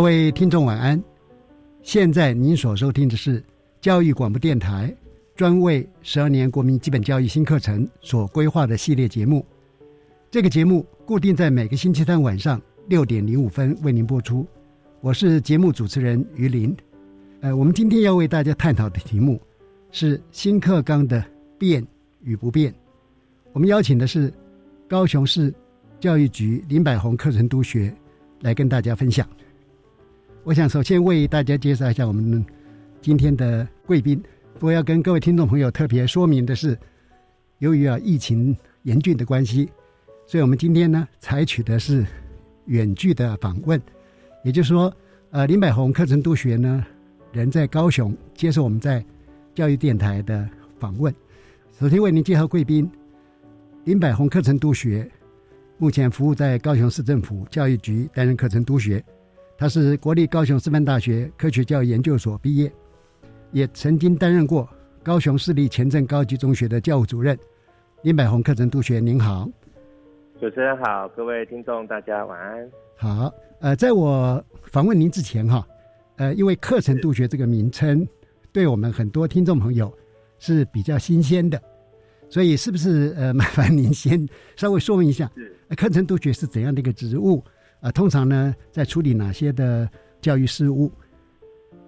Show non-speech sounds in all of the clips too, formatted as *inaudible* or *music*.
各位听众晚安，现在您所收听的是教育广播电台专为十二年国民基本教育新课程所规划的系列节目。这个节目固定在每个星期三晚上六点零五分为您播出。我是节目主持人于林。呃，我们今天要为大家探讨的题目是新课纲的变与不变。我们邀请的是高雄市教育局林百宏课程督学来跟大家分享。我想首先为大家介绍一下我们今天的贵宾。不过要跟各位听众朋友特别说明的是，由于啊疫情严峻的关系，所以我们今天呢采取的是远距的访问。也就是说，呃，林百宏课程督学呢人在高雄接受我们在教育电台的访问。首先为您介绍贵宾，林百宏课程督学目前服务在高雄市政府教育局担任课程督学。他是国立高雄师范大学科学教育研究所毕业，也曾经担任过高雄市立前镇高级中学的教务主任。林百宏课程督学，您好，主持人好，各位听众大家晚安。好，呃，在我访问您之前哈，呃，因为课程督学这个名称对我们很多听众朋友是比较新鲜的，所以是不是呃，麻烦您先稍微说明一下，课程督学是怎样的一个职务？啊，通常呢，在处理哪些的教育事务？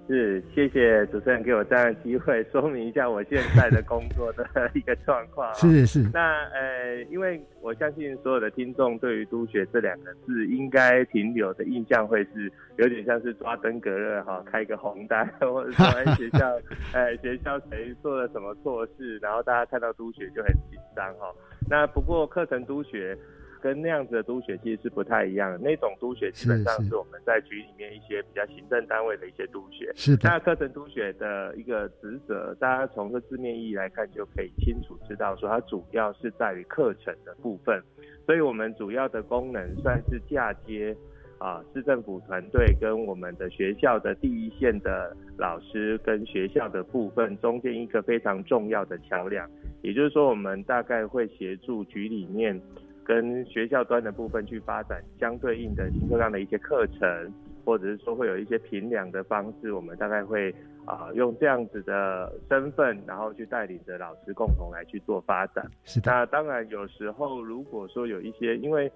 是，谢谢主持人给我这样的机会，说明一下我现在的工作的一个状况。*laughs* 是是。那呃，因为我相信所有的听众对于“督学”这两个字，应该停留的印象会是有点像是抓登革热哈，*laughs* 开个红单，或者说学校，*laughs* 呃，学校谁做了什么错事，然后大家看到“督学”就很紧张哈。那不过课程督学。跟那样子的督学其实是不太一样的，那种督学基本上是我们在局里面一些比较行政单位的一些督学。是的。那课程督学的一个职责，大家从这字面意义来看，就可以清楚知道说，它主要是在于课程的部分。所以我们主要的功能算是嫁接啊，市政府团队跟我们的学校的第一线的老师跟学校的部分中间一个非常重要的桥梁。也就是说，我们大概会协助局里面。跟学校端的部分去发展相对应的新课纲的一些课程，或者是说会有一些评量的方式，我们大概会啊用这样子的身份，然后去带领着老师共同来去做发展。是的。那当然有时候如果说有一些，因为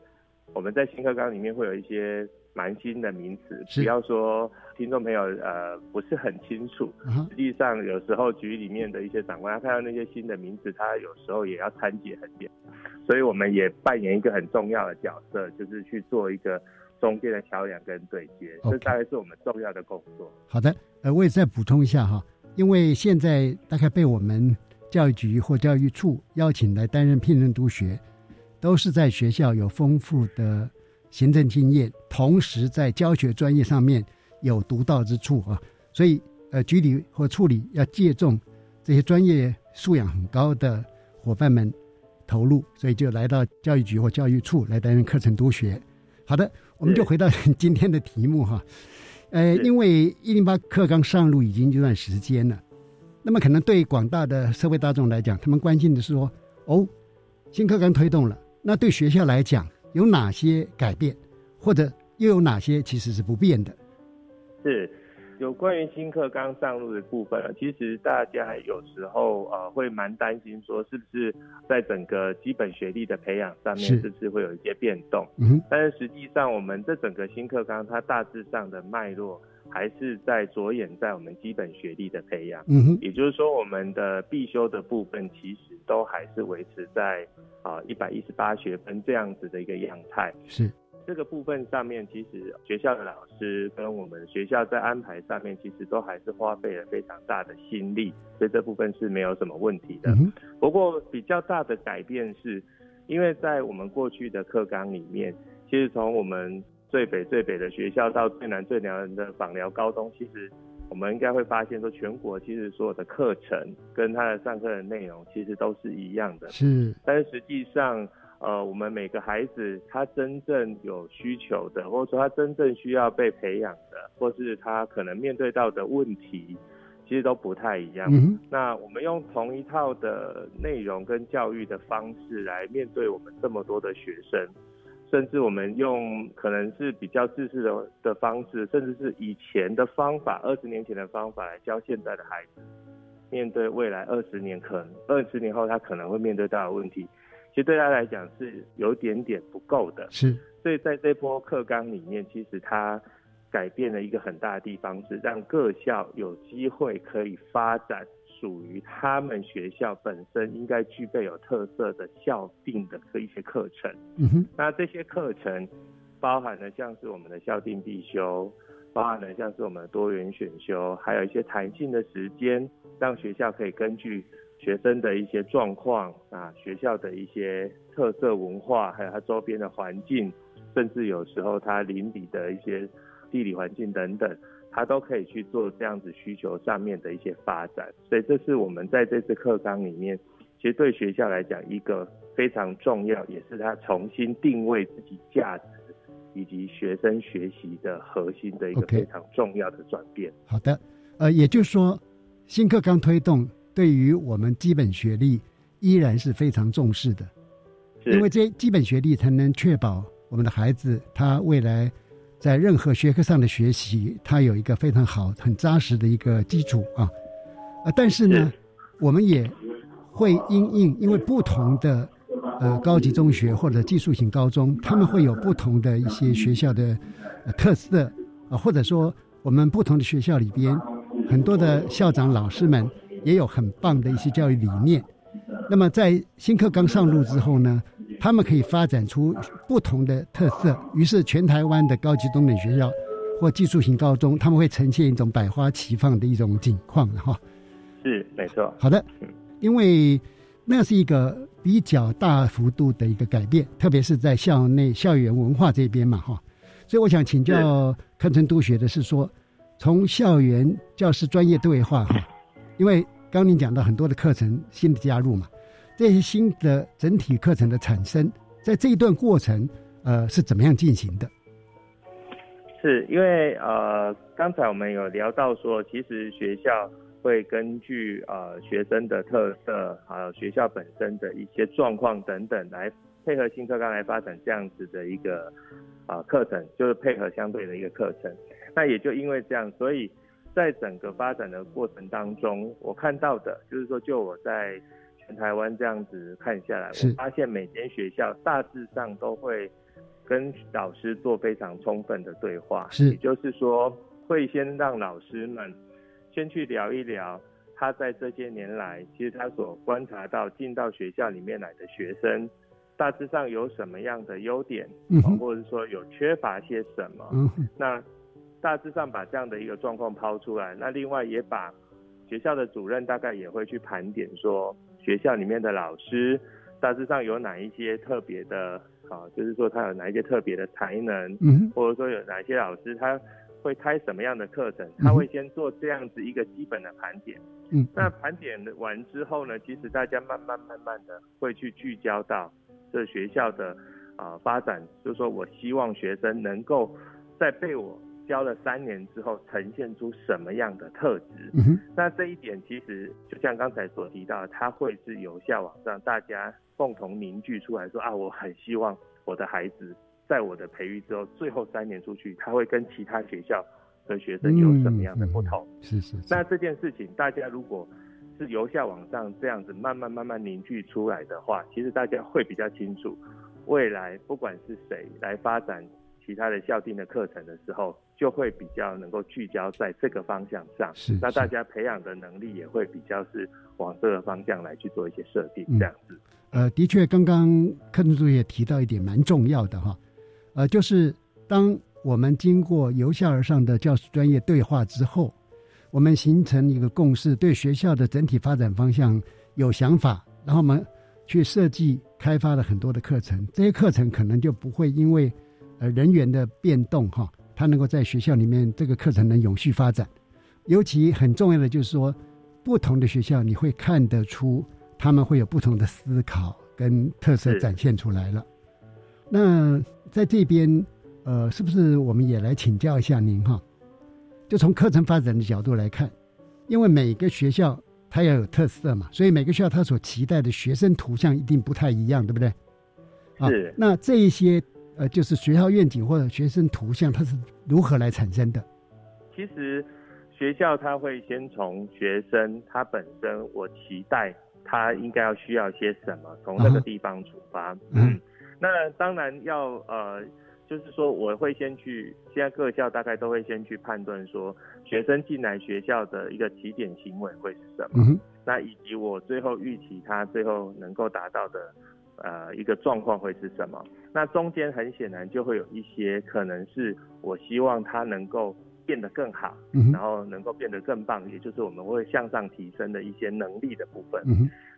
我们在新课纲里面会有一些蛮新的名词，不要说听众朋友呃不是很清楚，实际上有时候局里面的一些长官他看到那些新的名词，他有时候也要参解很点所以我们也扮演一个很重要的角色，就是去做一个中间的桥梁跟对接，这大概是我们重要的工作。好的，呃，我也再补充一下哈，因为现在大概被我们教育局或教育处邀请来担任聘任督学，都是在学校有丰富的行政经验，同时在教学专业上面有独到之处啊，所以呃，局里或处理要借重这些专业素养很高的伙伴们。投入，所以就来到教育局或教育处来担任课程督学。好的，我们就回到 *laughs* 今天的题目哈。呃，因为一零八课纲上路已经一段时间了，那么可能对广大的社会大众来讲，他们关心的是说，哦，新课纲推动了，那对学校来讲有哪些改变，或者又有哪些其实是不变的？是有关于新课纲上路的部分啊，其实大家有时候呃会蛮担心说，是不是在整个基本学历的培养上面，是是不是会有一些变动？嗯哼，但是实际上，我们这整个新课纲它大致上的脉络还是在着眼在我们基本学历的培养。嗯哼，也就是说，我们的必修的部分其实都还是维持在啊一百一十八学分这样子的一个样态。是，这个部分上面，其实学校的老师跟我们学校在安排上面，其实都还是花费了非常大的心力，所以这部分是没有什么问题的。嗯，不过比较大的改变是，因为在我们过去的课纲里面，其实从我们最北最北的学校到最南最南的访寮高中，其实我们应该会发现说，全国其实所有的课程跟它的上课的内容其实都是一样的。是，但是实际上，呃，我们每个孩子他真正有需求的，或者说他真正需要被培养的，或是他可能面对到的问题，其实都不太一样。嗯，那我们用同一套的内容跟教育的方式来面对我们这么多的学生，甚至我们用可能是比较自私的的方式，甚至是以前的方法，二十年前的方法来教现在的孩子，面对未来二十年可能二十年后他可能会面对到的问题，其实对他来讲是有点点不够的。是，所以在这波课纲里面，其实他改变了一个很大的地方，是让各校有机会可以发展属于他们学校本身应该具备有特色的校定的一些课程。嗯哼，那这些课程包含了像是我们的校定必修，包含了像是我们的多元选修，还有一些弹性的时间，让学校可以根据学生的一些状况啊，学校的一些特色文化，还有它周边的环境，甚至有时候它邻里的一些地理环境等等，它都可以去做这样子需求上面的一些发展。所以这是我们在这次课纲里面，其实对学校来讲一个非常重要，也是它重新定位自己价值以及学生学习的核心的一个非常重要的转变。好的，呃，也就是说，新课纲推动对于我们基本学历依然是非常重视的，因为这基本学历才能确保我们的孩子他未来在任何学科上的学习，它有一个非常好、很扎实的一个基础啊。啊，但是呢，我们也会因应，因为不同的呃高级中学或者技术型高中，他们会有不同的一些学校的、呃、特色啊、或者说我们不同的学校里边，很多的校长老师们也有很棒的一些教育理念。那么在新课纲上路之后呢，他们可以发展出不同的特色，于是全台湾的高级中等学校或技术型高中，他们会呈现一种百花齐放的一种景况哈。是没错，好的，因为那是一个比较大幅度的一个改变，特别是在校内校园文化这边嘛哈。所以我想请教课程督学的是说，从校园教师专业对话哈，因为刚刚您讲到很多的课程新的加入嘛，这些新的整体课程的产生，在这一段过程呃是怎么样进行的？是因为呃，刚才我们有聊到说，其实学校会根据呃学生的特色，还有学校本身的一些状况等等，来配合新课纲来发展这样子的一个啊、呃课程，就是配合相对的一个课程。那也就因为这样，所以在整个发展的过程当中，我看到的就是说，就我在全台湾这样子看下来，是。我发现每间学校大致上都会跟老师做非常充分的对话，是。也就是说，会先让老师们先去聊一聊他在这些年来，其实他所观察到进到学校里面来的学生，大致上有什么样的优点，嗯或者说有缺乏些什么，嗯，那大致上把这样的一个状况抛出来，那另外也把学校的主任大概也会去盘点说，学校里面的老师大致上有哪一些特别的啊，就是说他有哪一些特别的才能，嗯，或者说有哪些老师他会开什么样的课程，嗯他会先做这样子一个基本的盘点。嗯，那盘点完之后呢，其实大家慢慢慢慢的会去聚焦到这学校的啊、发展，就是说我希望学生能够在被我教了三年之后呈现出什么样的特质。嗯，那这一点其实就像刚才所提到的，它会是由下往上，大家共同凝聚出来说啊，我很希望我的孩子在我的培育之后，最后三年出去，他会跟其他学校的学生有什么样的不同？是是是。那这件事情，大家如果是由下往上这样子慢慢慢慢凝聚出来的话，其实大家会比较清楚，未来不管是谁来发展其他的校定的课程的时候，就会比较能够聚焦在这个方向上。是，那大家培养的能力也会比较是往这个方向来去做一些设定，这样子。呃，的确，刚刚课程组也提到一点蛮重要的哈，呃，就是当我们经过由下而上的教师专业对话之后，我们形成一个共识，对学校的整体发展方向有想法，然后我们去设计开发了很多的课程，这些课程可能就不会因为呃人员的变动哈，它能够在学校里面这个课程能永续发展。尤其很重要的就是说，不同的学校你会看得出。他们会有不同的思考跟特色展现出来了。那在这边，呃，是不是我们也来请教一下您哈？就从课程发展的角度来看，因为每个学校它要有特色嘛，所以每个学校它所期待的学生图像一定不太一样，对不对？啊。那这一些呃，就是学校愿景或者学生图像，它是如何来产生的？其实学校它会先从学生他本身，我期待。他应该要需要些什么？从那个地方出发。嗯，那当然要呃，就是说我会先去，现在各校大概都会先去判断说，学生进来学校的一个起点行为会是什么。嗯那以及我最后预期他最后能够达到的呃一个状况会是什么？那中间很显然就会有一些可能是我希望他能够。变得更好，然后能够变得更棒，也就是我们会向上提升的一些能力的部分。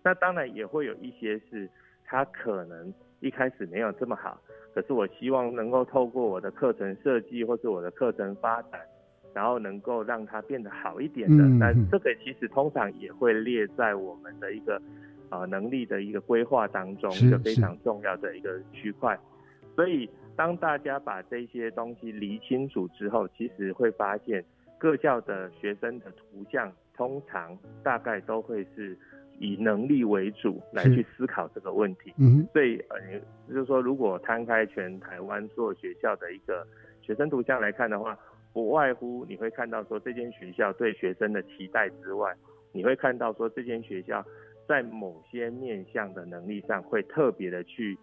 那当然也会有一些是他可能一开始没有这么好，可是我希望能够透过我的课程设计或是我的课程发展，然后能够让他变得好一点的。那这个其实通常也会列在我们的一个呃能力的一个规划当中，一个非常重要的一个区块。所以。当大家把这些东西理清楚之后，其实会发现各校的学生的图像通常大概都会是以能力为主来去思考这个问题。嗯，所以呃，就是说，如果摊开全台湾所有学校的一个学生图像来看的话，不外乎你会看到说这间学校对学生的期待之外，你会看到说这间学校。在某些面向的能力上会特别的去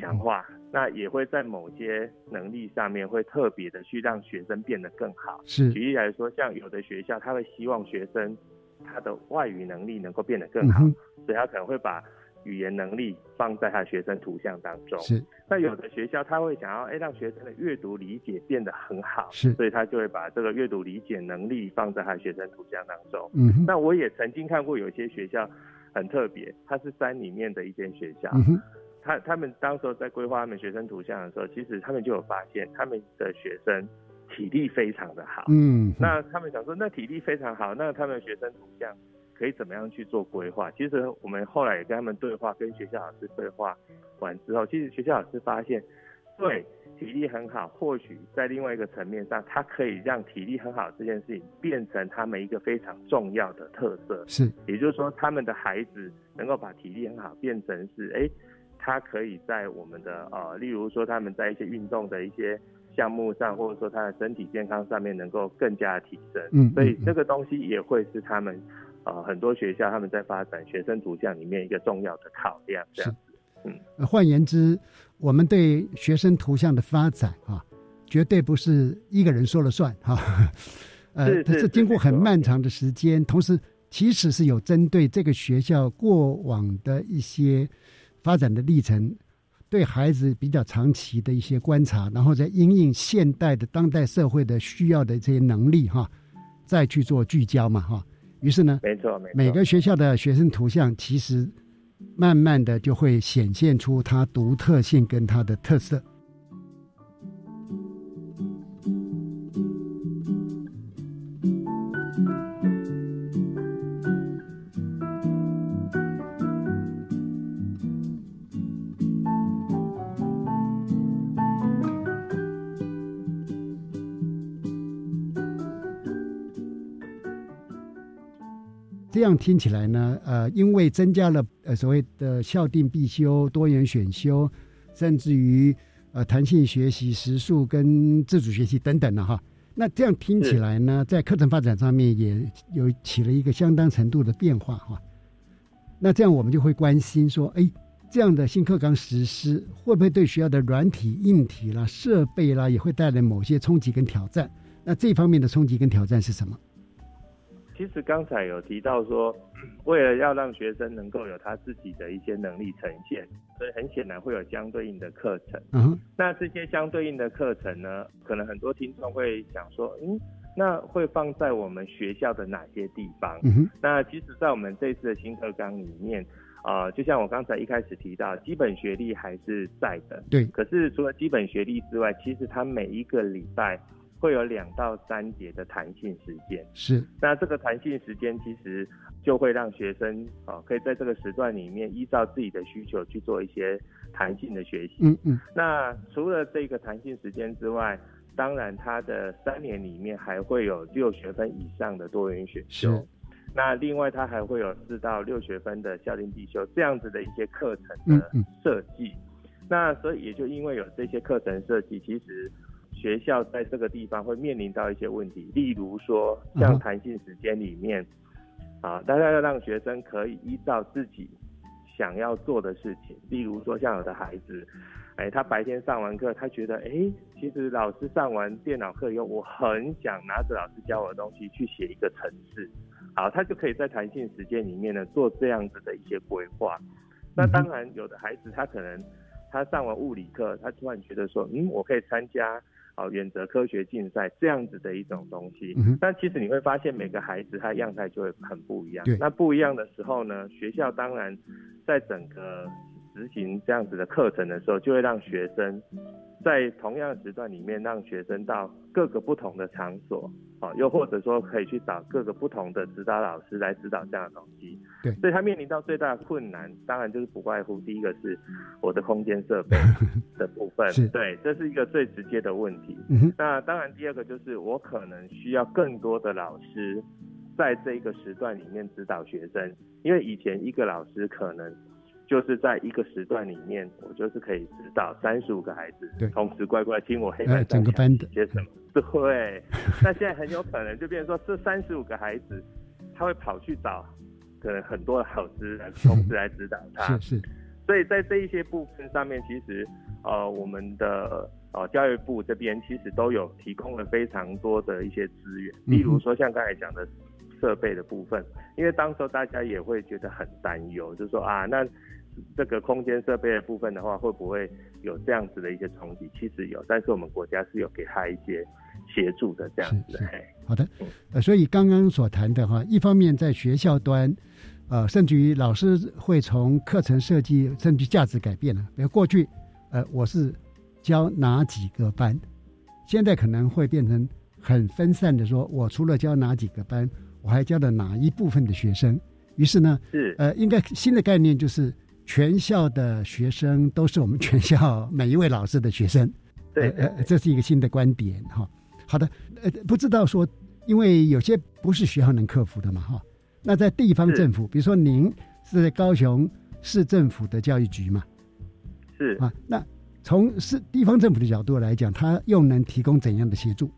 强化，那也会在某些能力上面会特别的去让学生变得更好。是，举例来说，像有的学校他会希望学生他的外语能力能够变得更好，所以他可能会把语言能力放在他学生图像当中。是，那有的学校他会想要哎让学生的阅读理解变得很好，是，所以他就会把这个阅读理解能力放在他学生图像当中。嗯，那我也曾经看过有些学校。很特别，它是山里面的一间学校。他他们当时候在规划他们学生图像的时候，其实他们就有发现，他们的学生体力非常的好。嗯，那他们想说，那体力非常好，那他们学生图像可以怎么样去做规划？其实我们后来也跟他们对话，跟学校老师对话完之后，其实学校老师发现，对。体力很好，或许在另外一个层面上，它可以让体力很好这件事情变成他们一个非常重要的特色。是，也就是说，他们的孩子能够把体力很好变成是，哎，他可以在我们的呃，例如说他们在一些运动的一些项目上，或者说他的身体健康上面能够更加的提升。嗯，所以这个东西也会是他们呃很多学校他们在发展学生图像里面一个重要的考量。这样换言之。我们对学生图像的发展啊，绝对不是一个人说了算哈，呃，它是经过很漫长的时间，同时其实是有针对这个学校过往的一些发展的历程，对孩子比较长期的一些观察，然后再因应现代的当代社会的需要的这些能力哈，再去做聚焦嘛哈。于是呢，没错没错，每个学校的学生图像其实。慢慢的就会显现出它独特性跟它的特色。这样听起来呢，呃，因为增加了呃所谓的校定必修、多元选修，甚至于呃弹性学习、时数跟自主学习等等的哈。那这样听起来呢，在课程发展上面也有起了一个相当程度的变化哈。那这样我们就会关心说，哎，这样的新课纲实施会不会对学校的软体、硬体啦、设备啦，也会带来某些冲击跟挑战？那这方面的冲击跟挑战是什么？其实刚才有提到说，为了要让学生能够有他自己的一些能力呈现，所以很显然会有相对应的课程。嗯，那这些相对应的课程呢，可能很多听众会想说，嗯，那会放在我们学校的哪些地方？嗯哼，那其实，在我们这次的新课纲里面，啊，就像我刚才一开始提到，基本学历还是在的。对。可是除了基本学历之外，其实他每一个礼拜。会有两到三节的弹性时间，是。那这个弹性时间其实就会让学生啊，可以在这个时段里面依照自己的需求去做一些弹性的学习。嗯嗯。那除了这个弹性时间之外，当然它的三年里面还会有六学分以上的多元选修。那另外它还会有四到六学分的校定必修这样子的一些课程的设计。那所以也就因为有这些课程设计，其实。学校在这个地方会面临到一些问题，例如说像弹性时间里面，啊，大家要让学生可以依照自己想要做的事情，例如说像有的孩子，哎，他白天上完课，他觉得，哎，其实老师上完电脑课以后，我很想拿着老师教我的东西去写一个程式，好，他就可以在弹性时间里面呢做这样子的一些规划。那当然，有的孩子他可能他上完物理课，他突然觉得说，嗯，我可以参加。哦，原则科学竞赛这样子的一种东西，但其实你会发现每个孩子他样态就会很不一样。那不一样的时候呢，学校当然在整个执行这样子的课程的时候，就会让学生。在同样的时段里面，让学生到各个不同的场所，啊，又或者说可以去找各个不同的指导老师来指导这样的东西。对，所以他面临到最大的困难，当然就是不外乎第一个是我的空间设备 *laughs* 的部分，对，这是一个最直接的问题。那当然第二个就是我可能需要更多的老师在这一个时段里面指导学生，因为以前一个老师可能。就是在一个时段里面，我就是可以指导三十五个孩子，同时乖乖听我黑板上讲些什么。对，*laughs* 那现在很有可能就变成说，这三十五个孩子，他会跑去找可能很多的老师来同时来指导他。是是。所以在这一些部分上面，其实呃，我们的呃教育部这边其实都有提供了非常多的一些资源，例如说像刚才讲的设备的部分，因为当时大家也会觉得很担忧，就是说啊，那。这个空间设备的部分的话，会不会有这样子的一些冲击？其实有，但是我们国家是有给他一些协助的这样子。好的，呃，所以刚刚所谈的话，一方面在学校端，呃，甚至于老师会从课程设计甚至价值改变了。比如过去，呃，我是教哪几个班，现在可能会变成很分散的，说我除了教哪几个班，我还教了哪一部分的学生。于是呢，是呃，应该新的概念就是。全校的学生都是我们全校每一位老师的学生，对，呃，这是一个新的观点哈。好的，呃，不知道说，因为有些不是学校能克服的嘛哈。那在地方政府，比如说您是在高雄市政府的教育局嘛，是啊，那从市地方政府的角度来讲，它又能提供怎样的协助？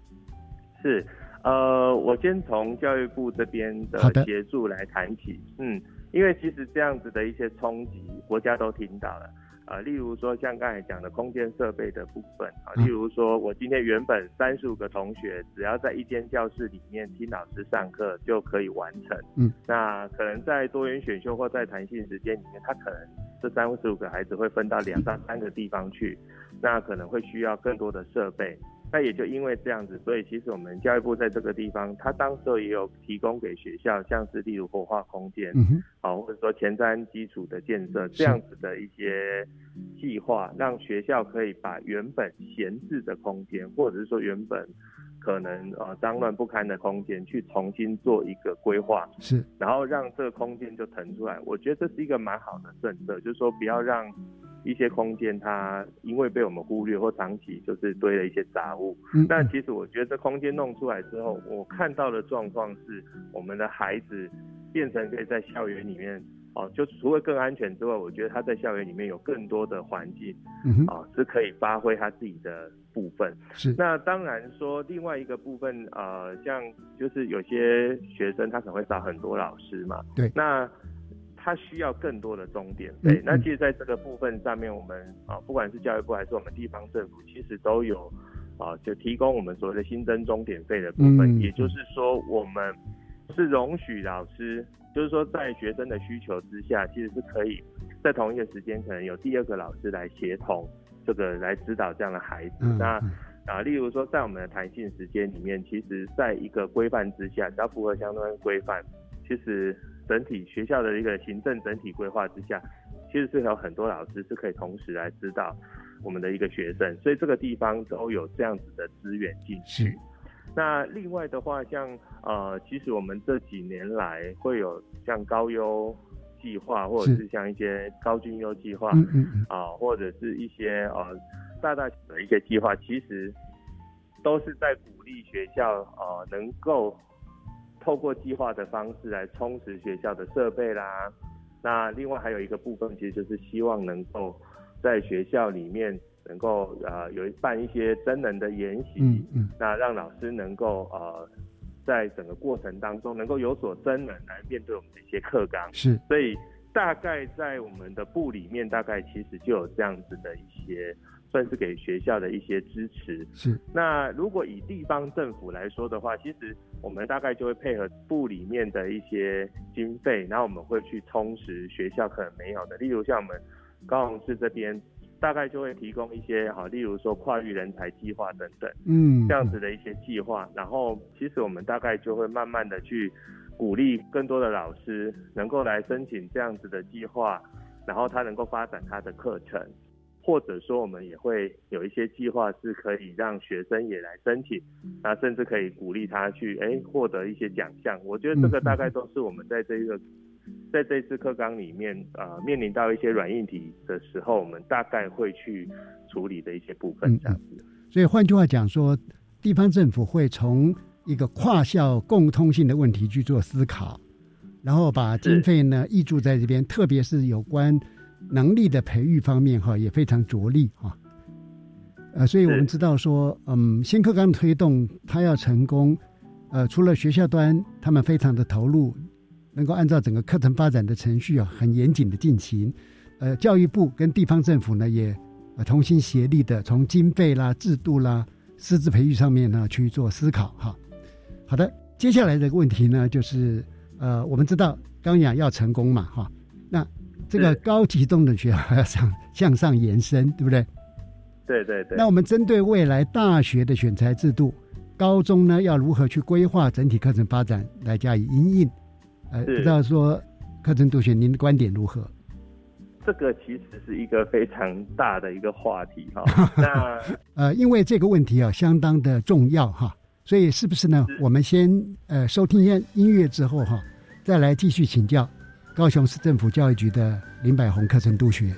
是，呃，我先从教育部这边的协助来谈起，嗯。因为其实这样子的一些冲击，国家都听到了，呃，例如说像刚才讲的空间设备的部分啊，例如说我今天原本三十五个同学，只要在一间教室里面听老师上课就可以完成，嗯，那可能在多元选修或在弹性时间里面，他可能这三十五个孩子会分到两到三个地方去，那可能会需要更多的设备。那也就因为这样子，所以其实我们教育部在这个地方，他当时候也有提供给学校，像是例如活化空间，好，或者说前瞻基础的建设这样子的一些计划，让学校可以把原本闲置的空间，或者是说原本可能呃脏乱不堪的空间，去重新做一个规划，是，然后让这个空间就腾出来。我觉得这是一个蛮好的政策，就是说不要让。一些空间，它因为被我们忽略或长期就是堆了一些杂物。嗯。但其实我觉得这空间弄出来之后，我看到的状况是，我们的孩子变成可以在校园里面哦，就除了更安全之外，我觉得他在校园里面有更多的环境嗯哼，啊，是可以发挥他自己的部分。是，那当然说另外一个部分，呃，像就是有些学生他可能会找很多老师嘛，对那他需要更多的终点费。那其实在这个部分上面，我们啊，不管是教育部还是我们地方政府，其实都有啊，就提供我们所谓的新增终点费的部分，嗯也就是说我们是容许老师。就是说，在学生的需求之下，其实是可以在同一个时间，可能有第二个老师来协同这个来指导这样的孩子。嗯那嗯啊，例如说，在我们的弹性时间里面，其实在一个规范之下，只要符合相关规范，其实整体学校的一个行政整体规划之下，其实是有很多老师是可以同时来指导我们的一个学生，所以这个地方都有这样子的资源进去是。那另外的话，像呃，其实我们这几年来会有像高优计划，或者是是像一些高均优计划，啊，或者是一些呃大大小小的一些计划，其实都是在鼓励学校呃能够透过计划的方式来充实学校的设备啦。那另外还有一个部分，其实就是希望能够在学校里面能够呃有一办一些真人的研习，嗯嗯那让老师能够呃在整个过程当中能够有所真人来面对我们的一些课纲。是，所以大概在我们的部里面，大概其实就有这样子的一些，算是给学校的一些支持。是，那如果以地方政府来说的话，其实我们大概就会配合部里面的一些经费，然后我们会去充实学校可能没有的，例如像我们高雄市这边。大概就会提供一些好，例如说跨域人才计划等等嗯，这样子的一些计划，然后其实我们大概就会慢慢的去鼓励更多的老师能够来申请这样子的计划，然后他能够发展他的课程，或者说我们也会有一些计划是可以让学生也来申请，那甚至可以鼓励他去哎获得一些奖项。我觉得这个大概都是我们在这个在这次课纲里面呃面临到一些软硬体的时候，我们大概会去处理的一些部分这样子。所以换句话讲说，地方政府会从一个跨校共通性的问题去做思考，然后把经费呢挹注在这边，特别是有关能力的培育方面哈，也非常着力哈。呃，所以我们知道说，嗯，新课纲推动它要成功，呃，除了学校端他们非常的投入，能够按照整个课程发展的程序啊，很严谨的进行，呃，教育部跟地方政府呢也。呃，同心协力的从经费啦、制度啦、师资培育上面呢去做思考哈。好的，接下来这个问题呢，就是呃，我们知道刚雅要成功嘛哈，那这个高级中等学校要向向上延伸，对不对？对对对。那我们针对未来大学的选材制度，高中呢要如何去规划整体课程发展来加以应应？呃，不知道说课程督学您的观点如何？这个其实是一个非常大的一个话题哈。*laughs* 那呃，因为这个问题啊相当的重要哈，所以是不是呢？我们先呃收听一下音乐之后哈，再来继续请教高雄市政府教育局的林百宏课程督学。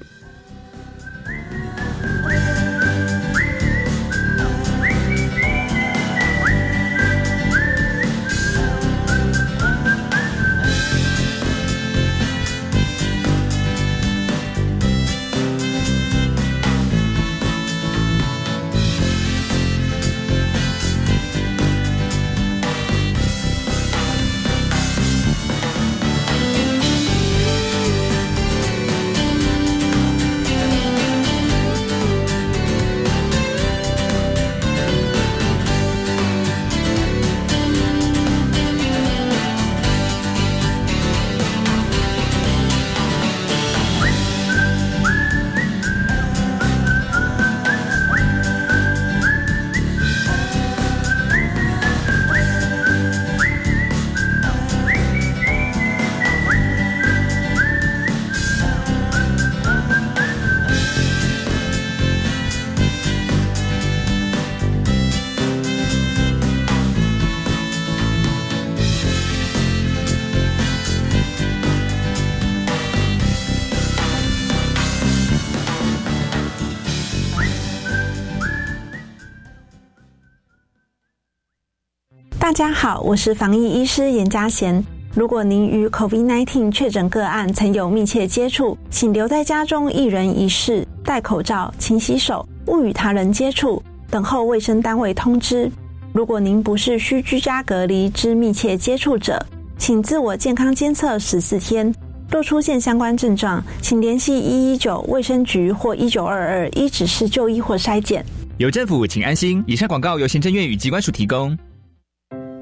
大家好，我是防疫医师严家贤。如果您与 COVID-19 确诊个案曾有密切接触，请留在家中一人一室，戴口罩、勤洗手，勿与他人接触，等候卫生单位通知。如果您不是需居家隔离之密切接触者，请自我健康监测十四天。若出现相关症状，请联系一一九卫生局或一九二二一指示就医或筛检。有政府，请安心。以上广告由行政院与机关署提供。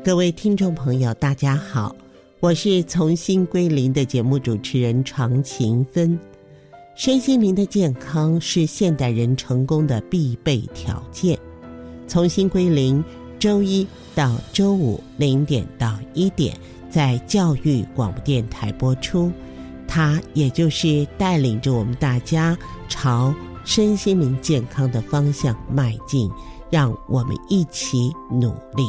各位听众朋友，大家好。我是从心归零的节目主持人常勤芬。身心灵的健康是现代人成功的必备条件。从心归零，周一到周五零点到一点，在教育广播电台播出。它也就是带领着我们大家朝身心灵健康的方向迈进，让我们一起努力。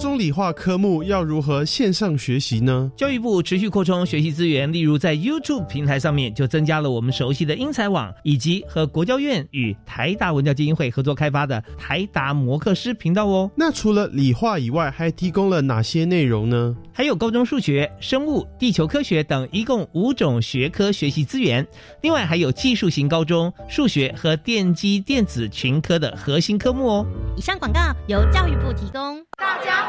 高中理化科目要如何线上学习呢？教育部持续扩充学习资源，例如在 YouTube 平台上面就增加了我们熟悉的英才网，以及和国教院与台达文教基金会合作开发的台达摩克斯频道哦。那除了理化以外，还提供了哪些内容呢？还有高中数学、生物、地球科学等一共五种学科学习资源。另外还有技术型高中数学和电机电子群科的核心科目哦。以上广告由教育部提供。大家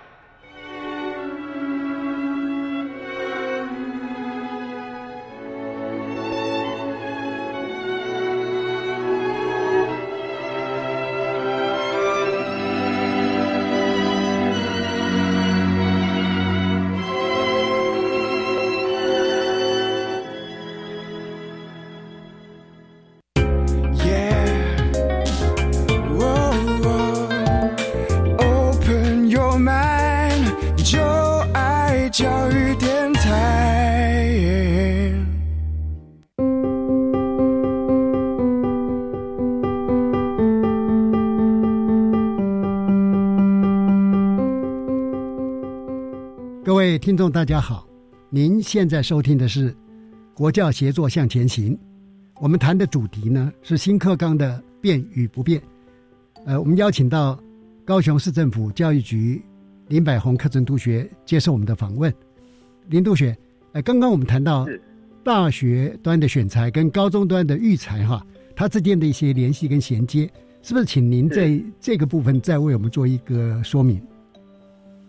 听众大家好，您现在收听的是《国教协作向前行》，我们谈的主题呢是新课纲的变与不变。呃，我们邀请到高雄市政府教育局林百宏课程督学接受我们的访问。林督学，呃，刚刚我们谈到大学端的选材跟高中端的育才哈，它之间的一些联系跟衔接，是不是？请您在这个部分再为我们做一个说明。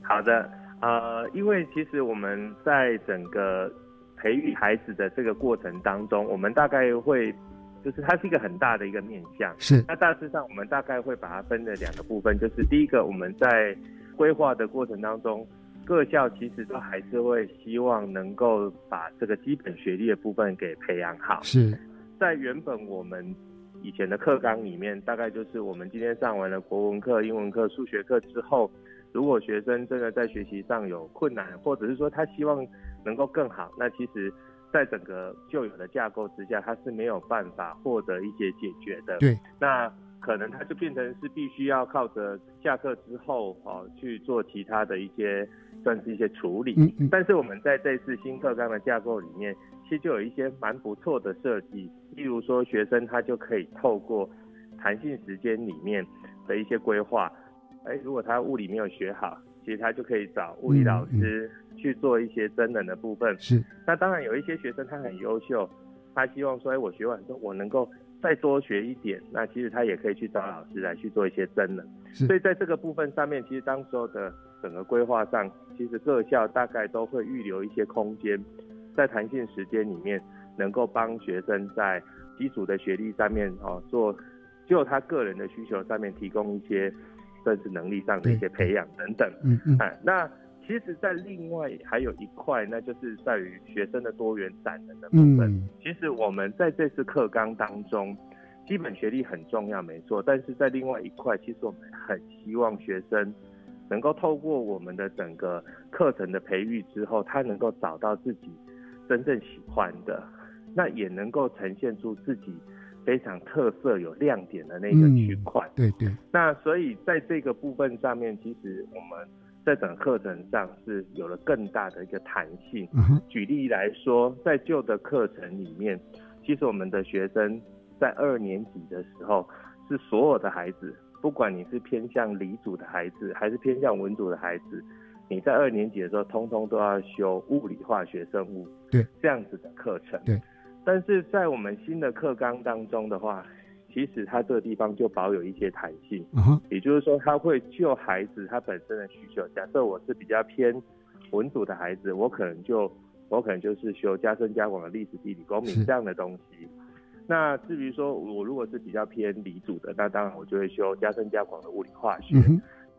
好的。呃，因为其实我们在整个培育孩子的这个过程当中，我们大概会，就是它是一个很大的一个面向。是。那大致上，我们大概会把它分了两个部分，就是第一个，我们在规划的过程当中，各校其实都还是会希望能够把这个基本学历的部分给培养好。是。在原本我们以前的课纲里面，大概就是我们今天上完了国文课、英文课、数学课之后。如果学生真的在学习上有困难，或者是说他希望能够更好，那其实，在整个旧有的架构之下，他是没有办法获得一些解决的。对，那可能他就变成是必须要靠着下课之后哦去做其他的一些算是一些处理。嗯嗯。但是我们在这次新课纲的架构里面，其实就有一些蛮不错的设计，例如说学生他就可以透过弹性时间里面的一些规划。哎，如果他物理没有学好，其实他就可以找物理老师去做一些真人的部分。是。那当然有一些学生他很优秀，他希望说，哎，我学完之后我能够再多学一点，那其实他也可以去找老师来去做一些真人。所以在这个部分上面，其实当时候的整个规划上，其实各校大概都会预留一些空间，在弹性时间里面，能够帮学生在基础的学历上面哦做，就他个人的需求上面提供一些。甚至能力上的一些培养等等，嗯嗯，哎，那其实，在另外还有一块，那就是在于学生的多元展能的部分。其实我们在这次课纲当中，基本学历很重要，没错。但是在另外一块，其实我们很希望学生能够透过我们的整个课程的培育之后，他能够找到自己真正喜欢的，那也能够呈现出自己。非常特色、有亮点的那个区块，对对。那所以在这个部分上面，其实我们在整个课程上是有了更大的一个弹性。举例来说，在旧的课程里面，其实我们的学生在二年级的时候，是所有的孩子不管你是偏向理组的孩子，还是偏向文组的孩子，你在二年级的时候，通通都要修物理、化学、生物，对，这样子的课程。对，但是在我们新的课纲当中的话，其实它这个地方就保有一些弹性，嗯也就是说，它会就孩子他本身的需求。假设我是比较偏文组的孩子，我可能就我可能就是修加深加广的历史、地理、公民这样的东西。那至于说我如果是比较偏理组的，那当然我就会修加深加广的物理、化学。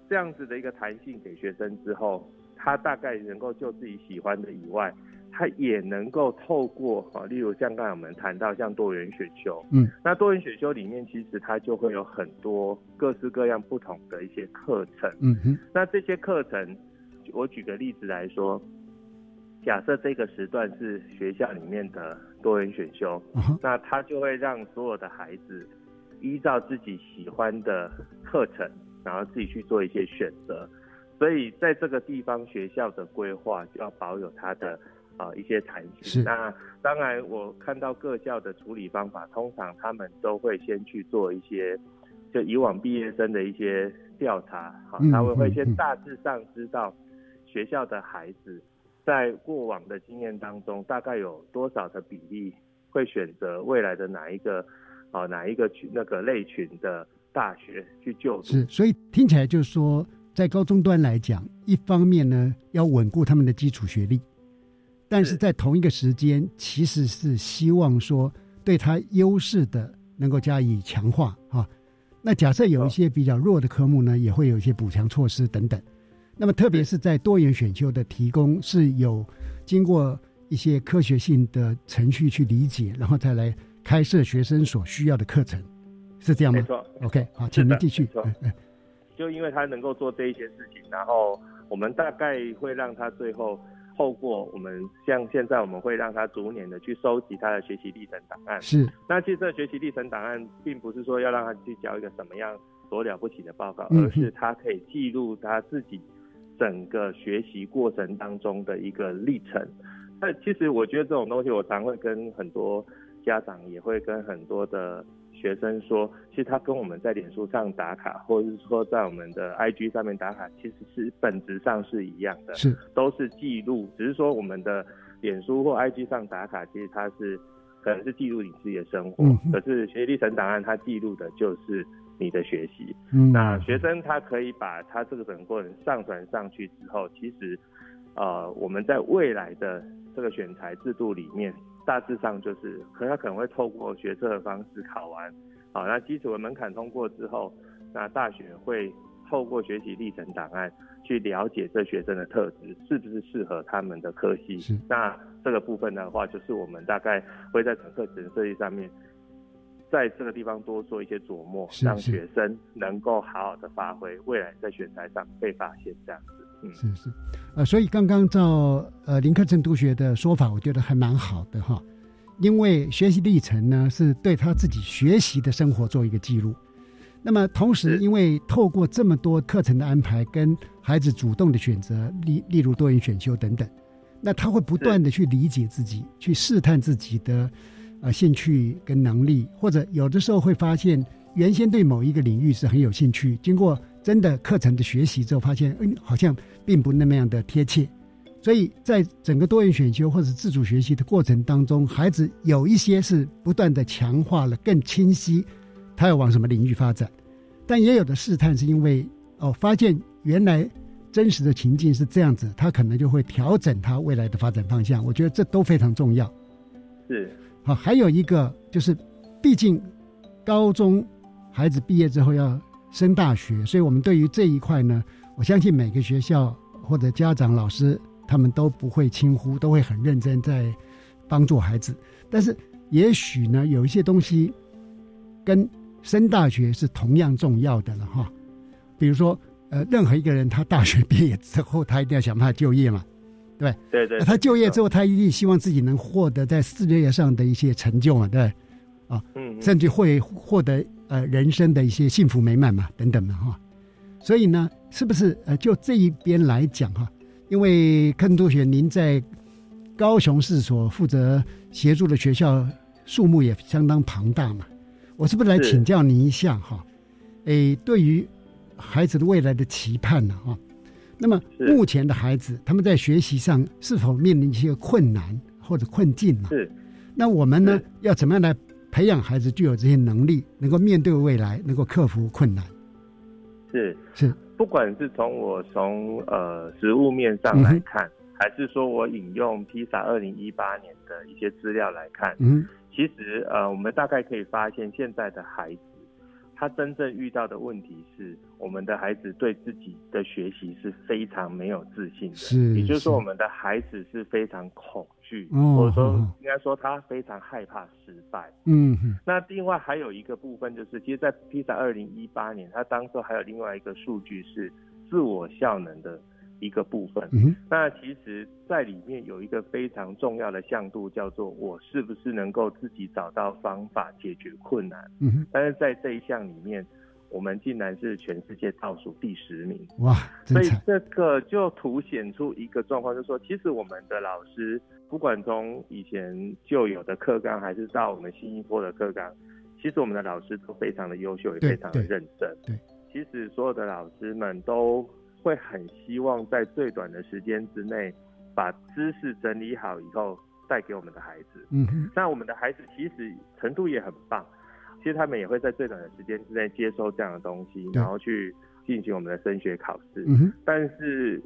这样子的一个弹性给学生之后，他大概能够就自己喜欢的以外，他也能够透过啊，例如像刚才我们谈到像多元选修，嗯，那多元选修里面其实它就会有很多各式各样不同的一些课程，嗯哼，那这些课程，我举个例子来说，假设这个时段是学校里面的多元选修，嗯那它就会让所有的孩子依照自己喜欢的课程，然后自己去做一些选择。所以在这个地方，学校的规划就要保有它的啊、一些弹是性。那当然，我看到各校的处理方法，通常他们都会先去做一些，就以往毕业生的一些调查，好、嗯他们会先大致上知道学校的孩子在过往的经验当中，大概有多少的比例会选择未来的哪一个啊、哪一个群那个类群的大学去就读。是，所以听起来就是说，在高中端来讲，一方面呢要稳固他们的基础学历，但是在同一个时间，其实是希望说对他优势的能够加以强化啊。那假设有一些比较弱的科目呢，也会有一些补强措施等等。那么特别是在多元选修的提供，是有经过一些科学性的程序去理解，然后再来开设学生所需要的课程，是这样吗？没错 OK，好，请您继续就因为他能够做这一些事情，然后我们大概会让他最后透过我们像现在我们会让他逐年的去收集他的学习历程档案。是，那其实这个学习历程档案并不是说要让他去交一个什么样多了不起的报告，嗯而是他可以记录他自己整个学习过程当中的一个历程。那其实我觉得这种东西，我常会跟很多家长，也会跟很多的学生说，其实他跟我们在脸书上打卡，或者是说在我们的 IG 上面打卡，其实是本质上是一样的，是。都是记录，只是说我们的脸书或 IG 上打卡，其实它是可能是记录你自己的生活，嗯可是学习历程档案它记录的就是你的学习。嗯。那学生他可以把他这个整个过程上传上去之后，其实呃我们在未来的这个选材制度里面，大致上就是可能他可能会透过学测的方式考完，好，那基础的门槛通过之后，那大学会透过学习历程档案去了解这学生的特质是不是适合他们的科系。那这个部分的话，就是我们大概会在整个课程设计上面，在这个地方多做一些琢磨，让学生能够好好的发挥，未来在选材上被发现这样子。嗯，是是，呃，所以刚刚照呃林克成督学的说法，我觉得还蛮好的哈，因为学习历程呢是对他自己学习的生活做一个记录。那么同时，因为透过这么多课程的安排，跟孩子主动的选择，例例如多元选修等等，那他会不断的去理解自己，去试探自己的呃兴趣跟能力，或者有的时候会发现，原先对某一个领域是很有兴趣，经过真的课程的学习之后，发现嗯好像并不那么样的贴切。所以在整个多元选修或者自主学习的过程当中，孩子有一些是不断的强化了更清晰，他要往什么领域发展，但也有的试探是因为哦发现原来真实的情境是这样子，他可能就会调整他未来的发展方向。我觉得这都非常重要。是好，还有一个就是，毕竟高中孩子毕业之后要升大学，所以我们对于这一块呢，我相信每个学校或者家长、老师他们都不会轻忽，都会很认真在帮助孩子。但是也许呢，有一些东西跟升大学是同样重要的了哈。比如说，呃，任何一个人他大学毕业之后，他一定要想办法就业嘛，对不对对那他就业之后，他一定希望自己能获得在事业上的一些成就嘛，对，啊，嗯，甚至会获得呃人生的一些幸福美满嘛，等等嘛，哈。所以呢，是不是呃就这一边来讲哈？因为坑督学您在高雄市所负责协助的学校数目也相当庞大嘛，我是不是来请教您一下哈？诶，对于孩子的未来的期盼呢？哈，那么目前的孩子他们在学习上是否面临一些困难或者困境呢？是。那我们呢，要怎么样来培养孩子具有这些能力，能够面对未来，能够克服困难？是。是，不管是从我从呃实物面上来看，还是说我引用披萨二零一八年的一些资料来看，嗯，其实呃我们大概可以发现，现在的孩子他真正遇到的问题是，我们的孩子对自己的学习是非常没有自信的，是，也就是说我们的孩子是非常恐惧，哦、或者说应该说他非常害怕失败，嗯，那另外还有一个部分就是，其实，在披萨二零一八年，他当时还有另外一个数据是自我效能的一个部分，嗯，那其实在里面有一个非常重要的向度，叫做我是不是能够自己找到方法解决困难，嗯，但是在这一项里面。我们竟然是全世界倒数第十名，哇！所以这个就凸显出一个状况，就是说，其实我们的老师，不管从以前旧有的课纲，还是到我们新一波的课纲，其实我们的老师都非常的优秀，也非常的认真。对，其实所有的老师们都会很希望在最短的时间之内，把知识整理好以后带给我们的孩子。嗯哼，那我们的孩子其实程度也很棒。其实他们也会在最短的时间之内接收这样的东西，然后去进行我们的升学考试。嗯哼。但是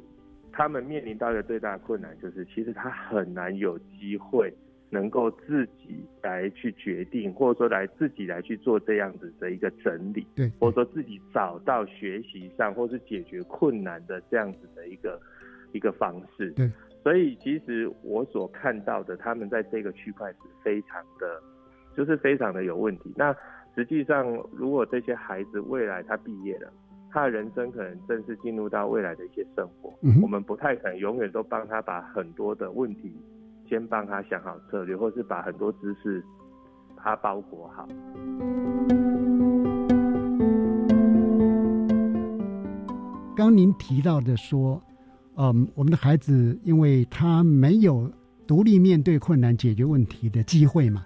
他们面临到一个最大的困难，就是其实他很难有机会能够自己来去决定，或者说来自己来去做这样子的一个整理，对，或者说自己找到学习上或是解决困难的这样子的一个一个方式。对。所以其实我所看到的，他们在这个区块是非常的。就是非常的有问题。那实际上，如果这些孩子未来他毕业了，他的人生可能正式进入到未来的一些生活，我们不太可能永远都帮他把很多的问题先帮他想好策略，或是把很多知识他包裹好。刚您提到的说，嗯，我们的孩子因为他没有独立面对困难、解决问题的机会嘛。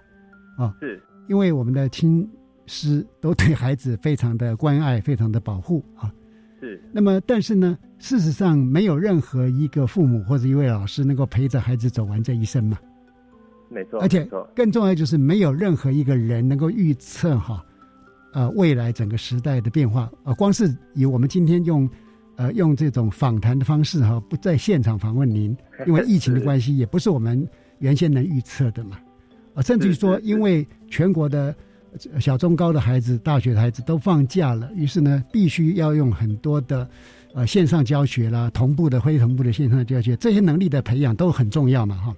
啊，是因为我们的亲师都对孩子非常的关爱，非常的保护啊。是。那么，但是呢，事实上没有任何一个父母或者一位老师能够陪着孩子走完这一生嘛。没错。而且更重要就是没有任何一个人能够预测哈，呃，未来整个时代的变化啊。光是以我们今天用呃用这种访谈的方式哈，不在现场访问您，*laughs* 因为疫情的关系，也不是我们原先能预测的嘛。啊，甚至于说，因为全国的小中高的孩子、大学的孩子都放假了，于是呢，必须要用很多的呃线上教学啦、同步的、非同步的线上教学，这些能力的培养都很重要嘛，哈。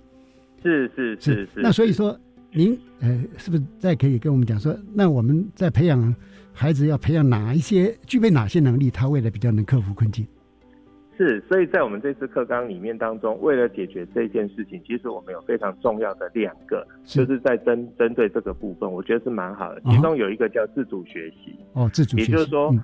是是是是。那所以说，您呃，是不是再可以跟我们讲说，那我们在培养孩子要培养哪一些、具备哪些能力，他未来比较能克服困境？是，所以在我们这次课纲里面当中，为了解决这件事情，其实我们有非常重要的两个，就是在针针对这个部分，我觉得是蛮好的。其中有一个叫自主学习，哦，自主学习，也就是说，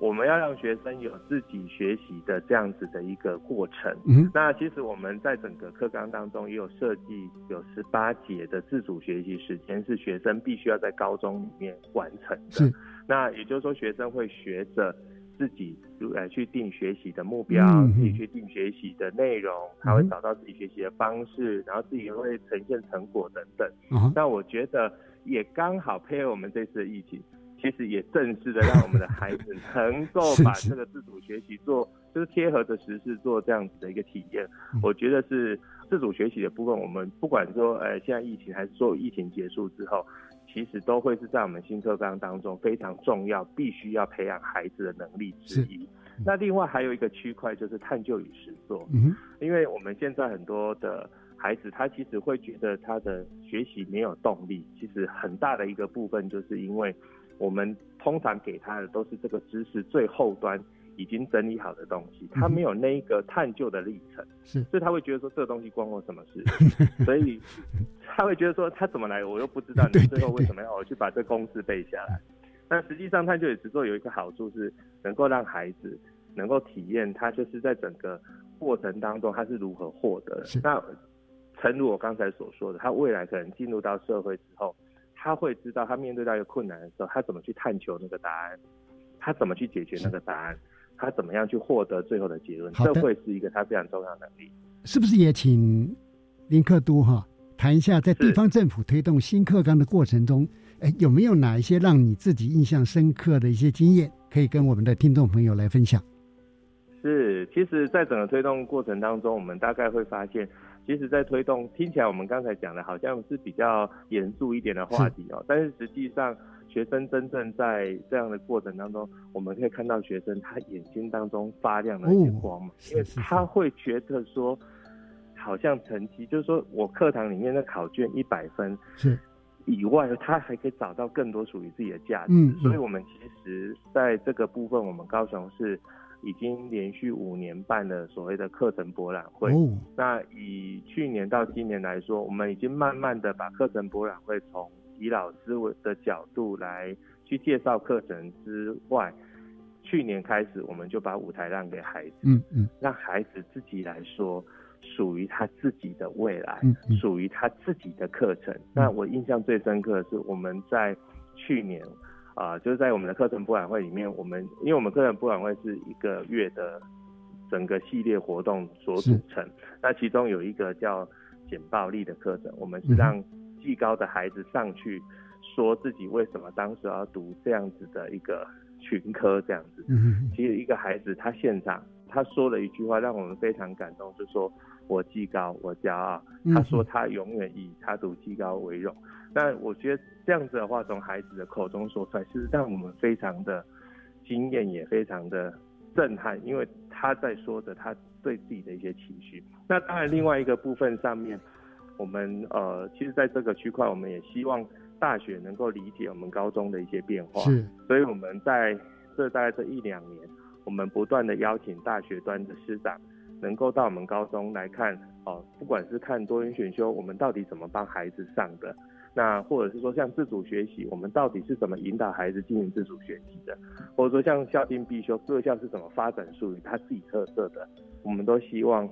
我们要让学生有自己学习的这样子的一个过程。嗯，那其实我们在整个课纲当中也有设计，有十八节的自主学习时间是学生必须要在高中里面完成的。是，那也就是说，学生会学着。自己来去定学习的目标，自己去定学习的内容，他会找到自己学习的方式，然后自己会呈现成果等等。那我觉得也刚好配合我们这次的疫情，其实也正式的让我们的孩子能够把 *laughs* 这个自主学习做，就是贴合着实事做这样子的一个体验。我觉得是自主学习的部分，我们不管说呃现在疫情还是说疫情结束之后。其实都会是在我们新课纲当中非常重要、必须要培养孩子的能力之一。那另外还有一个区块就是探究与实作，嗯，因为我们现在很多的孩子，他其实会觉得他的学习没有动力。其实很大的一个部分就是因为我们通常给他的都是这个知识最后端。已经整理好的东西，他没有那一个探究的历程，是，所以他会觉得说这个东西关我什么事？*laughs* 所以他会觉得说他怎么来我又不知道，你最后为什么要我去把这公式背下来？那实际上探究与实作有一个好处是能够让孩子能够体验，他就是在整个过程当中他是如何获得的。那诚如我刚才所说的，他未来可能进入到社会之后，他会知道他面对到一个困难的时候，他怎么去探求那个答案。他怎么去解决那个答案，他怎么样去获得最后的结论，这会是一个他非常重要的能力。是不是也请林克都哈谈一下，在地方政府推动新课纲的过程中，哎，有没有哪一些让你自己印象深刻的一些经验，可以跟我们的听众朋友来分享？是，其实，在整个推动过程当中，我们大概会发现，其实，在推动听起来我们刚才讲的好像是比较严肃一点的话题哦，但是实际上，学生真正在这样的过程当中，我们可以看到学生他眼睛当中发亮的一些光嘛，因为他会觉得说，好像成绩就是说我课堂里面的考卷一百分是。以外，他还可以找到更多属于自己的价值，所以我们其实在这个部分，我们高雄市。已经连续五年办了所谓的课程博览会。哦那以去年到今年来说，我们已经慢慢的把课程博览会从以老师的角度来去介绍课程之外，去年开始我们就把舞台让给孩子，嗯嗯让孩子自己来说属于他自己的未来，嗯嗯属于他自己的课程。那我印象最深刻的是我们在去年。啊、就是在我们的课程博览会里面，我们因为我们课程博览会是一个月的整个系列活动所组成，那其中有一个叫简暴力的课程，我们是让技高的孩子上去说自己为什么当时要读这样子的一个群科这样子。嗯其实一个孩子他现场他说了一句话，让我们非常感动，就说我技高，我骄傲。嗯他说他永远以他读技高为荣。那我觉得这样子的话，从孩子的口中说出来，其实让我们非常的惊艳，也非常的震撼，因为他在说着他对自己的一些情绪。那当然，另外一个部分上面，我们呃，其实在这个区块，我们也希望大学能够理解我们高中的一些变化。是，所以我们在这大概这一两年，我们不断的邀请大学端的师长，能够到我们高中来看哦，不管是看多元选修，我们到底怎么帮孩子上的，那或者是说像自主学习，我们到底是怎么引导孩子进行自主学习的，或者说像校定必修各校是怎么发展属于他自己特色的，我们都希望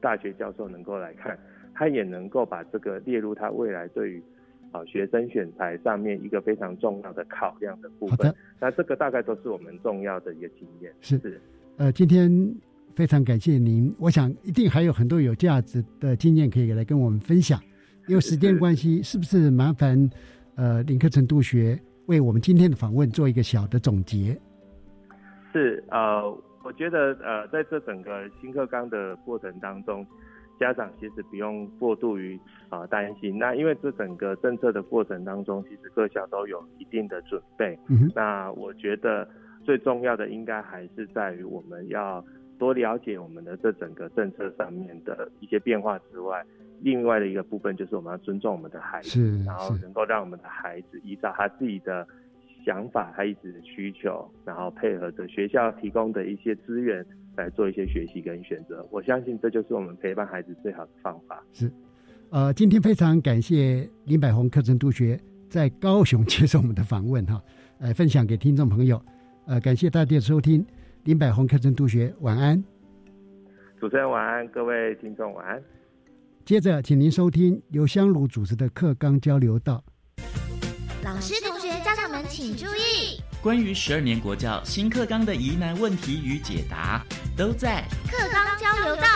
大学教授能够来看，他也能够把这个列入他未来对于啊学生选材上面一个非常重要的考量的部分好的。那这个大概都是我们重要的一个经验。是是。呃，今天非常感谢您，我想一定还有很多有价值的经验可以来跟我们分享。因为时间关系，是不是麻烦呃林克成督学为我们今天的访问做一个小的总结？是呃，我觉得呃，在这整个新课纲的过程当中，家长其实不用过度于啊、呃担心。那因为这整个政策的过程当中，其实各校都有一定的准备。嗯那我觉得最重要的应该还是在于我们要多了解我们的这整个政策上面的一些变化之外，另外的一个部分就是我们要尊重我们的孩子，是然后能够让我们的孩子依照他自己的想法、他一直的需求，然后配合着学校提供的一些资源来做一些学习跟选择。我相信这就是我们陪伴孩子最好的方法。是，呃，今天非常感谢林百宏课程督学在高雄接受我们的访问哈，呃，分享给听众朋友，呃，感谢大家的收听，林百宏课程督学晚安。主持人晚安，各位听众晚安。接着，请您收听由香炉主持的课纲交流道。老师、同学、家长们请注意，关于十二年国教新课纲的疑难问题与解答，都在课纲交流道。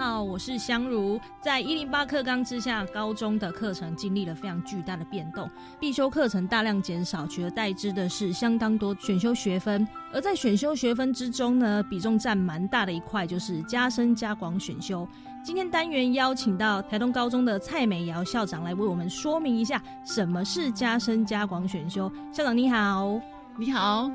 好，我是香如。在一零八课纲之下，高中的课程经历了非常巨大的变动，必修课程大量减少，取而代之的是相当多选修学分。而在选修学分之中呢，比重占蛮大的一块就是加深加广选修。今天单元邀请到台东高中的蔡美瑶校长来为我们说明一下什么是加深加广选修。校长你好，你好，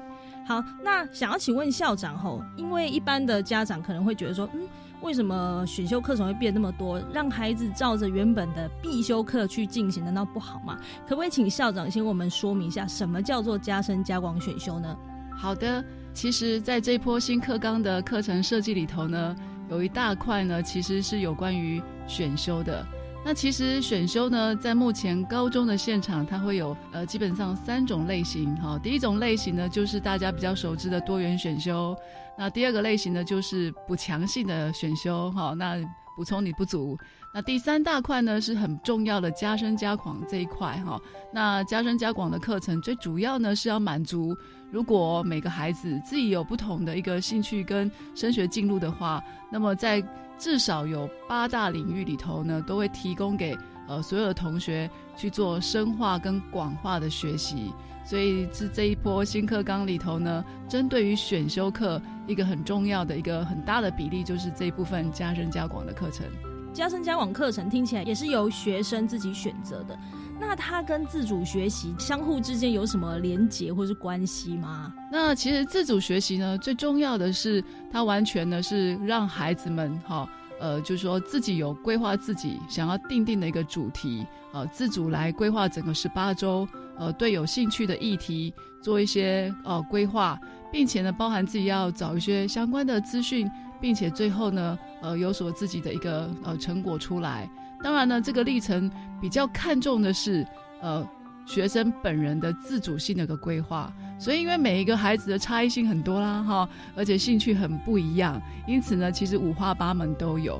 好。那想要请问校长吼，因为一般的家长可能会觉得说，嗯。为什么选修课程会变那么多？让孩子照着原本的必修课去进行，难道不好吗？可不可以请校长先为我们说明一下，什么叫做加深加广选修呢？好的，其实在这波新课纲的课程设计里头呢，有一大块呢，其实是有关于选修的。那其实选修呢，在目前高中的现场，它会有呃基本上三种类型哈。第一种类型呢，就是大家比较熟知的多元选修。那第二个类型呢，就是补强性的选修哈，那补充你不足。那第三大块呢是很重要的加深加广这一块哈。那加深加广的课程最主要呢是要满足，如果每个孩子自己有不同的一个兴趣跟升学进入的话，那么在至少有八大领域里头呢，都会提供给呃所有的同学去做深化跟广化的学习。所以是这一波新课纲里头呢，针对于选修课一个很重要的一个很大的比例，就是这一部分加深加广的课程。加深加广课程听起来也是由学生自己选择的，那它跟自主学习相互之间有什么连结或是关系吗？那其实自主学习呢，最重要的是它完全呢是让孩子们哈，呃，就是说自己有规划自己想要定定的一个主题，呃，自主来规划整个十八周，呃，对有兴趣的议题做一些呃规划，并且呢，包含自己要找一些相关的资讯。并且最后呢，呃，有所自己的一个呃成果出来。当然呢，这个历程比较看重的是，呃，学生本人的自主性的一个规划。所以，因为每一个孩子的差异性很多啦，哈，而且兴趣很不一样，因此呢，其实五花八门都有。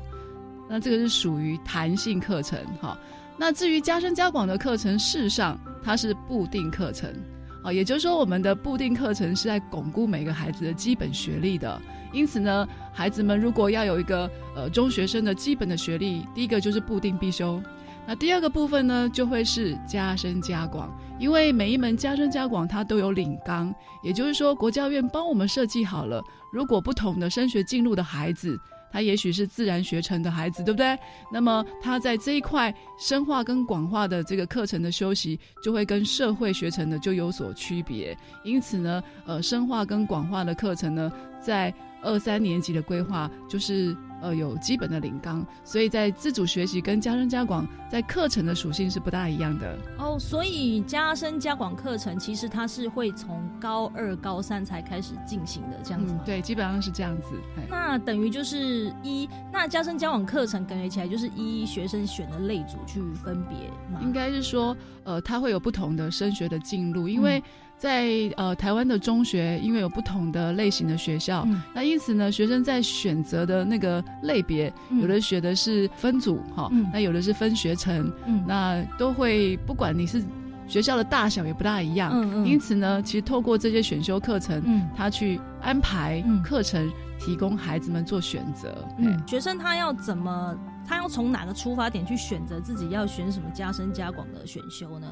那这个是属于弹性课程，哈。那至于加深加广的课程，事实上它是固定课程。啊，也就是说，我们的固定课程是在巩固每个孩子的基本学历的。因此呢，孩子们如果要有一个呃中学生的基本的学历，第一个就是固定必修。那第二个部分呢，就会是加深加广，因为每一门加深加广它都有领纲，也就是说，国教院帮我们设计好了，如果不同的升学进入的孩子。他也许是自然学成的孩子，对不对？那么他在这一块深化跟广化的这个课程的修习，就会跟社会学成的就有所区别。因此呢，呃，深化跟广化的课程呢，在二三年级的规划就是。呃，有基本的领纲，所以在自主学习跟加深加广在课程的属性是不大一样的哦。所以加深加广课程其实它是会从高二、高三才开始进行的，这样子。对，基本上是这样子。那等于就是一，那加深加广课程感觉起来就是一学生选的类组去分别。应该是说，呃，它会有不同的升学的进路，因为。在呃台湾的中学，因为有不同的类型的学校，那因此呢，学生在选择的那个类别，有的学的是分组哈，那有的是分学程，那都会不管你是学校的大小也不大一样，因此呢，其实透过这些选修课程，他去安排课程，提供孩子们做选择。嗯，学生他要怎么，他要从哪个出发点去选择自己要选什么加深加广的选修呢？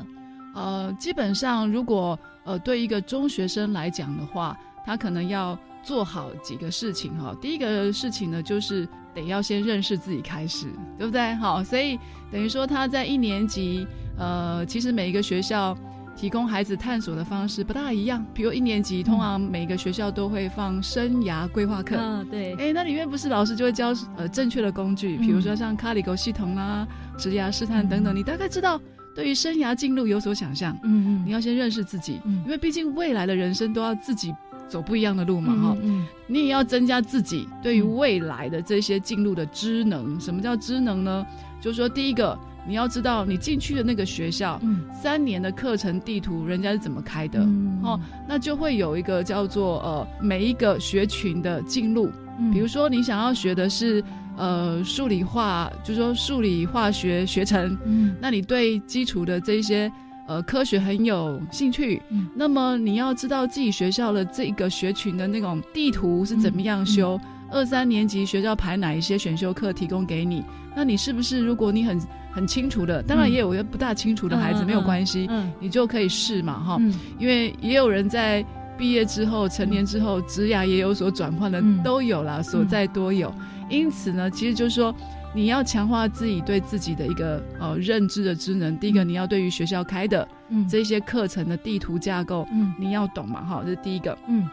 呃，基本上，如果呃对一个中学生来讲的话，他可能要做好几个事情哈。第一个事情呢，就是得要先认识自己开始，对不对？好，所以等于说他在一年级，呃，其实每一个学校提供孩子探索的方式不大一样。比如一年级，通常每个学校都会放生涯规划课，嗯，对。哎，那里面不是老师就会教呃正确的工具，比如说像卡里狗系统啊、职涯试探等等，你大概知道。对于生涯进路有所想象，嗯嗯，你要先认识自己，嗯，因为毕竟未来的人生都要自己走不一样的路嘛，哈，嗯，你也要增加自己对于未来的这些进路的知能。什么叫知能呢？就是说，第一个，你要知道你进去的那个学校，嗯，三年的课程地图人家是怎么开的，哦，那就会有一个叫做呃每一个学群的进入，比如说你想要学的是。呃，数理化就是说数理化学学成，嗯，那你对基础的这些呃科学很有兴趣，嗯，那么你要知道自己学校的这个学群的那种地图是怎么样修，二三年级学校排哪一些选修课提供给你，那你是不是如果你很很清楚的，当然也有一个不大清楚的孩子没有关系，嗯，你就可以试嘛，哈，因为也有人在毕业之后成年之后职涯也有所转换的，都有啦，所在多有。因此呢，其实就是说，你要强化自己对自己的一个呃认知的职能。第一个，你要对于学校开的这些课程的地图架构，你要懂嘛，哈，这是第一个。嗯。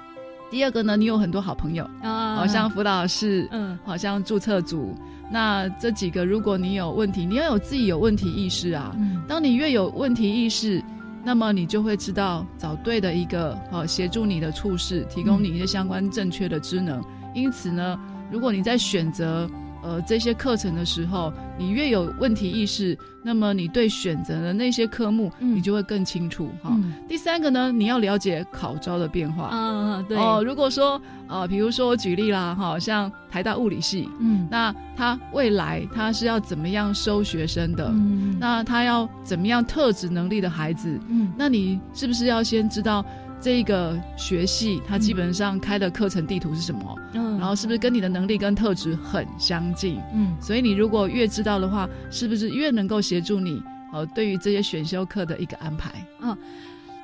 第二个呢，你有很多好朋友啊，好像辅导室，嗯，好像注册组。那这几个，如果你有问题，你要有自己有问题意识啊。嗯。当你越有问题意识，那么你就会知道找对的一个呃协助你的处事，提供你一些相关正确的职能。因此呢。如果你在选择呃这些课程的时候，你越有问题意识，那么你对选择的那些科目，你就会更清楚哈。第三个呢，你要了解考招的变化。嗯嗯，对。哦，如果说呃，比如说我举例啦，哈，像台大物理系，嗯，那他未来他是要怎么样收学生的？嗯，那他要怎么样特质能力的孩子？嗯，那你是不是要先知道？这个学系，它基本上开的课程地图是什么？嗯，然后是不是跟你的能力跟特质很相近？嗯，所以你如果越知道的话，是不是越能够协助你？呃，对于这些选修课的一个安排。嗯，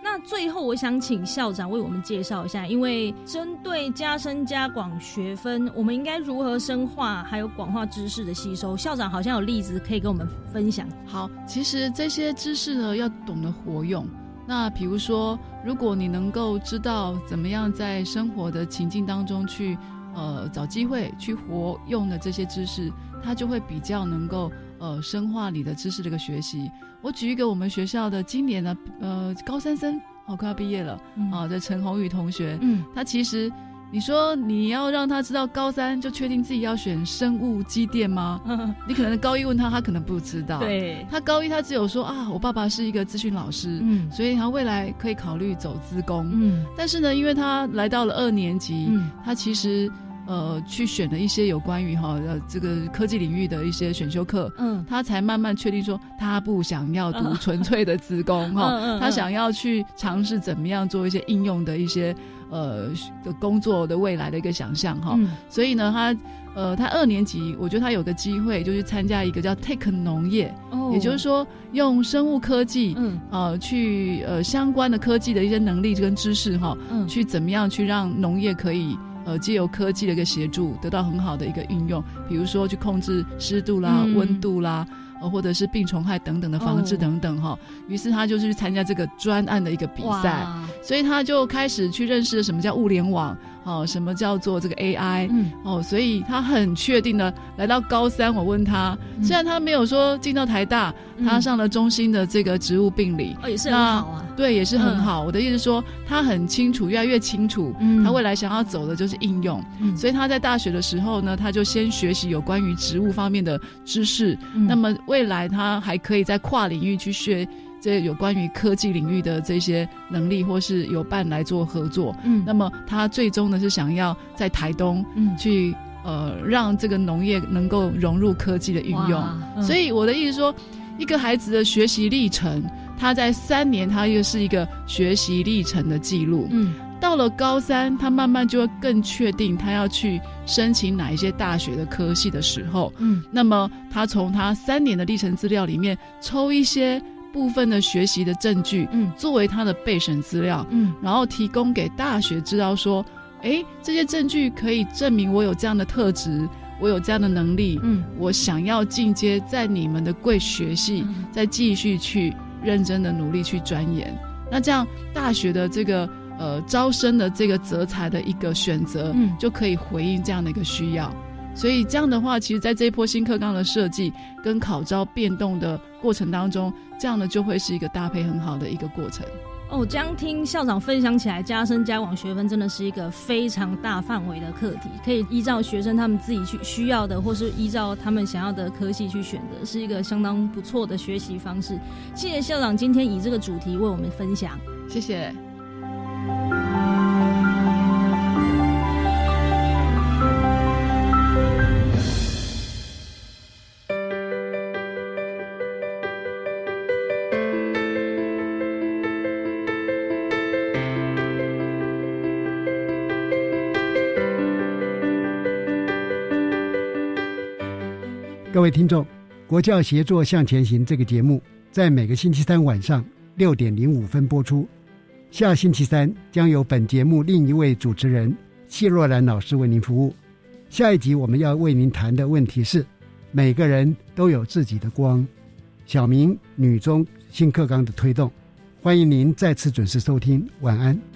那最后我想请校长为我们介绍一下，因为针对加深加广学分，我们应该如何深化还有广化知识的吸收？校长好像有例子可以跟我们分享。好，其实这些知识呢，要懂得活用。那比如说，如果你能够知道怎么样在生活的情境当中去，呃，找机会去活用的这些知识，它就会比较能够呃深化你的知识的一个学习。我举一个我们学校的今年的呃高三生，哦快要毕业了啊，这陈宏宇同学，嗯，他其实。你说你要让他知道高三就确定自己要选生物机电吗？*laughs* 你可能高一问他，他可能不知道。对，他高一他只有说啊，我爸爸是一个咨询老师，嗯，所以他未来可以考虑走资工。嗯，但是呢，因为他来到了二年级，他其实呃去选了一些有关于哈呃这个科技领域的一些选修课，嗯，他才慢慢确定说他不想要读纯粹的资工哈，*laughs* 他想要去尝试怎么样做一些应用的一些。呃，的工作的未来的一个想象哈，所以呢，他呃，他二年级，我觉得他有个机会，就去参加一个叫 Take 农业，也就是说用生物科技，嗯，呃，去呃相关的科技的一些能力跟知识哈，嗯，去怎么样去让农业可以呃借由科技的一个协助，得到很好的一个运用，比如说去控制湿度啦、温度啦。呃，或者是病虫害等等的防治等等哈，于是他就是去参加这个专案的一个比赛，所以他就开始去认识什么叫物联网。哦，什么叫做这个 AI？嗯，哦，所以他很确定的来到高三。我问他，虽然他没有说进到台大，他上了中心的这个植物病理，哦，也是很好啊。对，也是很好。我的意思说，他很清楚，越来越清楚，他未来想要走的就是应用。所以他在大学的时候呢，他就先学习有关于植物方面的知识。那么未来他还可以在跨领域去学。这有关于科技领域的这些能力，或是有伴来做合作，嗯，那么他最终呢是想要在台东，嗯，去呃让这个农业能够融入科技的运用。所以我的意思说，一个孩子的学习历程，他在三年，他又是一个学习历程的记录。嗯，到了高三，他慢慢就会更确定他要去申请哪一些大学的科系的时候，嗯，那么他从他三年的历程资料里面抽一些。部分的学习的证据，嗯，作为他的备审资料，嗯，然后提供给大学知道说，哎，这些证据可以证明我有这样的特质，我有这样的能力，嗯，我想要进阶在你们的贵学系，再继续去认真的努力去钻研，那这样大学的这个呃招生的这个择才的一个选择，嗯，就可以回应这样的一个需要。所以这样的话，其实在这一波新课纲的设计跟考招变动的过程当中，这样呢就会是一个搭配很好的一个过程。哦，这样听校长分享起来，加深加广学分真的是一个非常大范围的课题，可以依照学生他们自己去需要的，或是依照他们想要的科系去选择，是一个相当不错的学习方式。谢谢校长今天以这个主题为我们分享，谢谢。位听众，《国教协作向前行》这个节目在每个星期三晚上六点零五分播出。下星期三将由本节目另一位主持人谢若兰老师为您服务。下一集我们要为您谈的问题是：每个人都有自己的光。小明女中新课纲的推动，欢迎您再次准时收听。晚安。